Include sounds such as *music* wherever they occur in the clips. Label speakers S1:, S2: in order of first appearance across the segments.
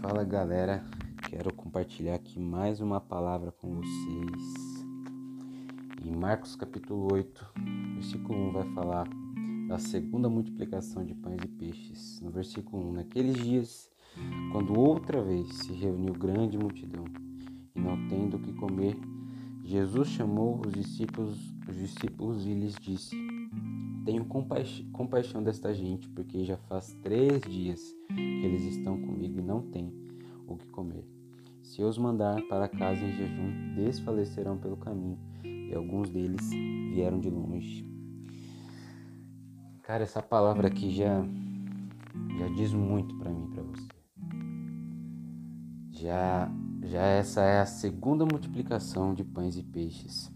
S1: Fala galera, quero compartilhar aqui mais uma palavra com vocês. Em Marcos capítulo 8, versículo 1 vai falar da segunda multiplicação de pães e peixes. No versículo 1, naqueles dias, quando outra vez se reuniu grande multidão e não tendo o que comer, Jesus chamou os discípulos, os discípulos e lhes disse: Tenho compaixão desta gente, porque já faz três dias que eles estão comigo e não têm o que comer. Se eu os mandar para casa em jejum, desfalecerão pelo caminho, e alguns deles vieram de longe. Cara, essa palavra aqui já já diz muito para mim, para você. Já já essa é a segunda multiplicação de pães e peixes.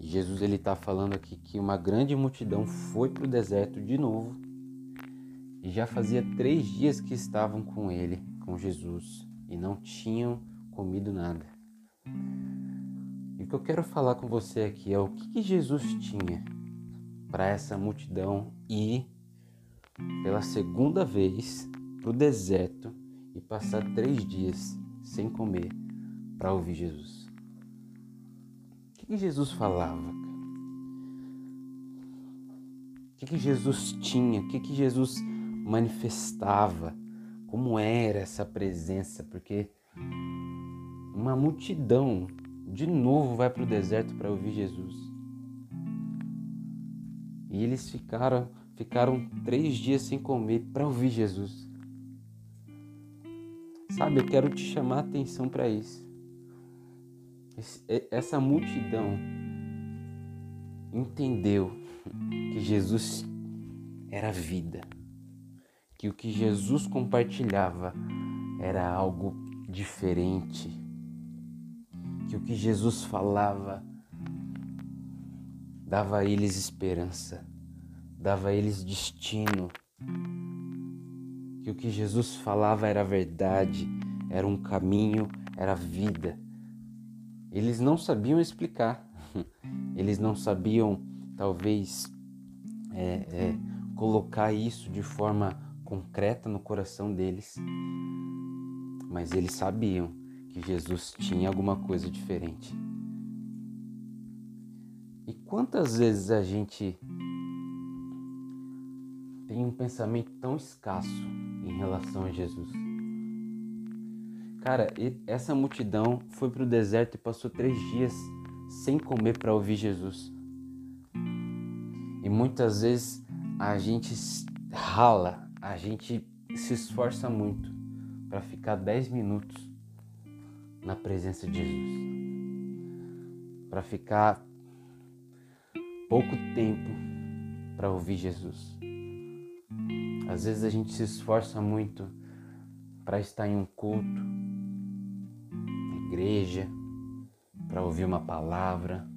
S1: Jesus ele está falando aqui que uma grande multidão foi para o deserto de novo e já fazia três dias que estavam com ele, com Jesus, e não tinham comido nada. E o que eu quero falar com você aqui é o que, que Jesus tinha para essa multidão ir pela segunda vez para o deserto e passar três dias sem comer para ouvir Jesus. O que, Jesus falava? O que, que Jesus tinha? O que, que Jesus manifestava? Como era essa presença? Porque uma multidão de novo vai para o deserto para ouvir Jesus. E eles ficaram, ficaram três dias sem comer para ouvir Jesus. Sabe, eu quero te chamar a atenção para isso. Essa multidão entendeu que Jesus era vida, que o que Jesus compartilhava era algo diferente, que o que Jesus falava dava a eles esperança, dava a eles destino, que o que Jesus falava era verdade, era um caminho, era vida. Eles não sabiam explicar, *laughs* eles não sabiam, talvez, é, é, colocar isso de forma concreta no coração deles, mas eles sabiam que Jesus tinha alguma coisa diferente. E quantas vezes a gente tem um pensamento tão escasso em relação a Jesus? Cara, essa multidão foi para o deserto e passou três dias sem comer para ouvir Jesus. E muitas vezes a gente rala, a gente se esforça muito para ficar dez minutos na presença de Jesus. Para ficar pouco tempo para ouvir Jesus. Às vezes a gente se esforça muito para estar em um culto, igreja, para ouvir uma palavra,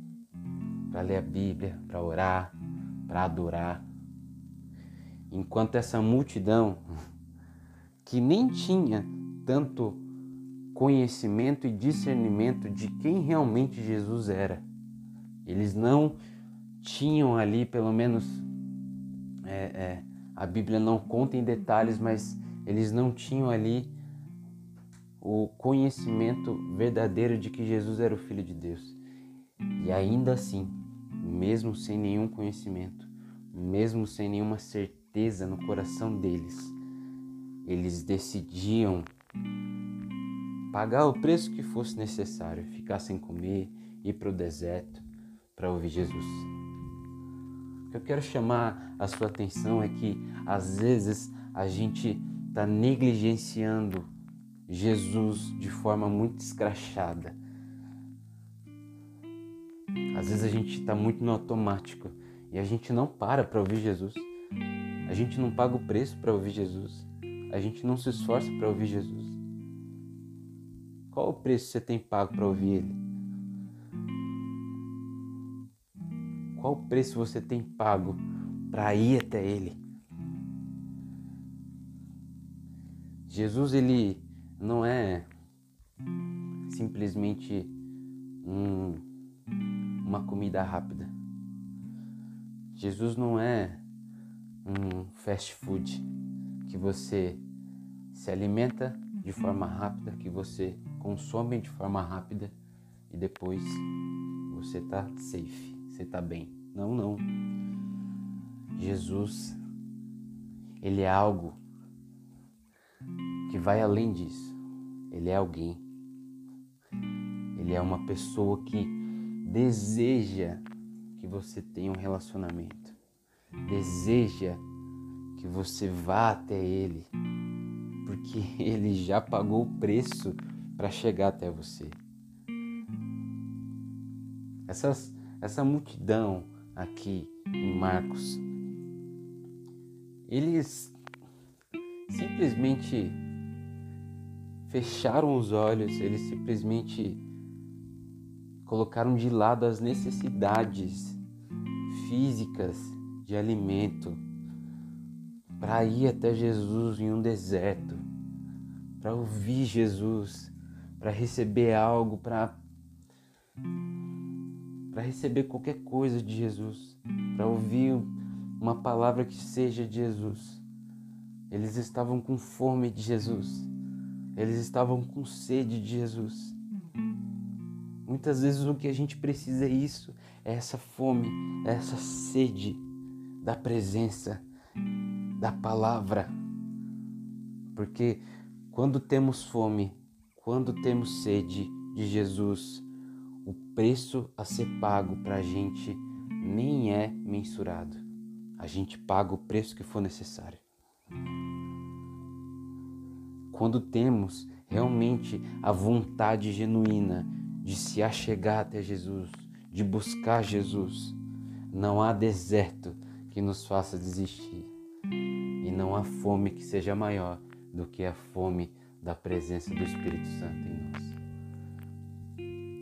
S1: para ler a Bíblia, para orar, para adorar. Enquanto essa multidão *laughs* que nem tinha tanto conhecimento e discernimento de quem realmente Jesus era. Eles não tinham ali, pelo menos, é, é, a Bíblia não conta em detalhes, mas eles não tinham ali o conhecimento verdadeiro de que Jesus era o Filho de Deus. E ainda assim, mesmo sem nenhum conhecimento, mesmo sem nenhuma certeza no coração deles, eles decidiam pagar o preço que fosse necessário, ficar sem comer, ir para o deserto para ouvir Jesus. Que eu quero chamar a sua atenção é que às vezes a gente está negligenciando Jesus de forma muito escrachada. Às vezes a gente está muito no automático e a gente não para para ouvir Jesus. A gente não paga o preço para ouvir Jesus. A gente não se esforça para ouvir Jesus. Qual o preço que você tem pago para ouvir Ele? Qual preço você tem pago para ir até Ele? Jesus ele não é simplesmente um, uma comida rápida. Jesus não é um fast food que você se alimenta de forma rápida, que você consome de forma rápida e depois você tá safe, você tá bem. Não, não. Jesus, ele é algo que vai além disso. Ele é alguém. Ele é uma pessoa que deseja que você tenha um relacionamento. Deseja que você vá até ele, porque *laughs* ele já pagou o preço para chegar até você. Essas, essa multidão aqui em Marcos, eles simplesmente fecharam os olhos, eles simplesmente colocaram de lado as necessidades físicas de alimento para ir até Jesus em um deserto, para ouvir Jesus, para receber algo, para para receber qualquer coisa de Jesus, para ouvir uma palavra que seja de Jesus. Eles estavam com fome de Jesus. Eles estavam com sede de Jesus. Muitas vezes o que a gente precisa é isso, é essa fome, é essa sede da presença, da palavra. Porque quando temos fome, quando temos sede de Jesus, o preço a ser pago para a gente nem é mensurado. A gente paga o preço que for necessário. Quando temos realmente a vontade genuína de se achegar até Jesus, de buscar Jesus, não há deserto que nos faça desistir. E não há fome que seja maior do que a fome da presença do Espírito Santo em.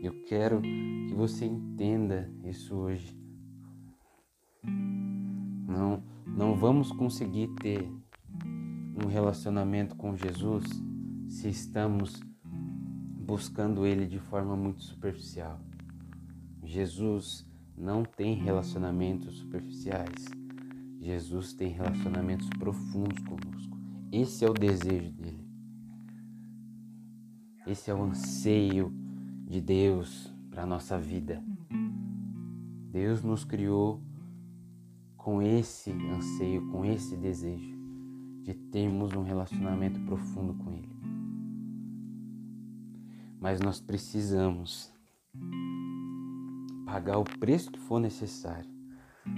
S1: Eu quero que você entenda isso hoje. Não, não vamos conseguir ter um relacionamento com Jesus se estamos buscando Ele de forma muito superficial. Jesus não tem relacionamentos superficiais. Jesus tem relacionamentos profundos conosco. Esse é o desejo dele. Esse é o anseio de Deus para a nossa vida. Deus nos criou com esse anseio, com esse desejo de termos um relacionamento profundo com Ele. Mas nós precisamos pagar o preço que for necessário.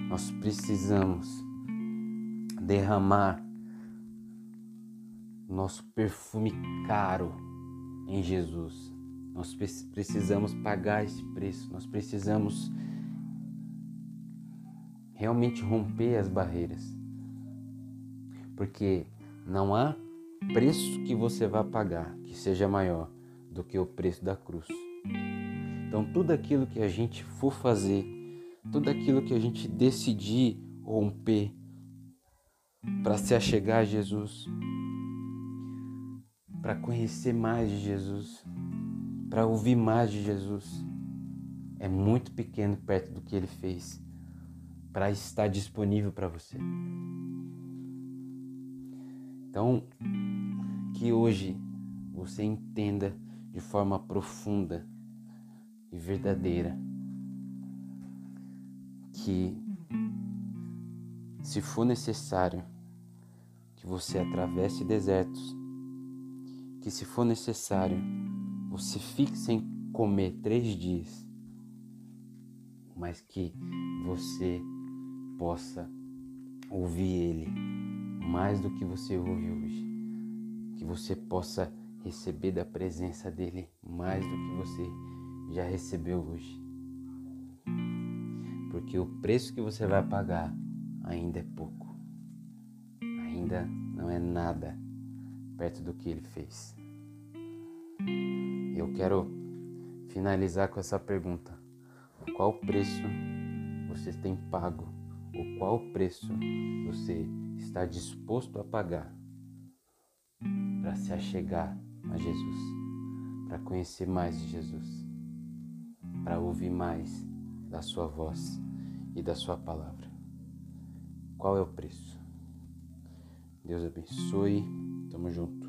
S1: Nós precisamos derramar nosso perfume caro em Jesus nós precisamos pagar esse preço, nós precisamos realmente romper as barreiras. Porque não há preço que você vá pagar que seja maior do que o preço da cruz. Então, tudo aquilo que a gente for fazer, tudo aquilo que a gente decidir romper para se achegar a Jesus, para conhecer mais de Jesus, para ouvir mais de Jesus é muito pequeno perto do que ele fez para estar disponível para você. Então, que hoje você entenda de forma profunda e verdadeira que se for necessário que você atravesse desertos, que se for necessário você fique sem comer três dias, mas que você possa ouvir Ele mais do que você ouve hoje, que você possa receber da presença dele mais do que você já recebeu hoje. Porque o preço que você vai pagar ainda é pouco, ainda não é nada perto do que ele fez. Eu quero finalizar com essa pergunta: qual preço você tem pago? Ou qual preço você está disposto a pagar para se achegar a Jesus, para conhecer mais de Jesus, para ouvir mais da Sua voz e da Sua palavra. Qual é o preço? Deus abençoe. Tamo junto.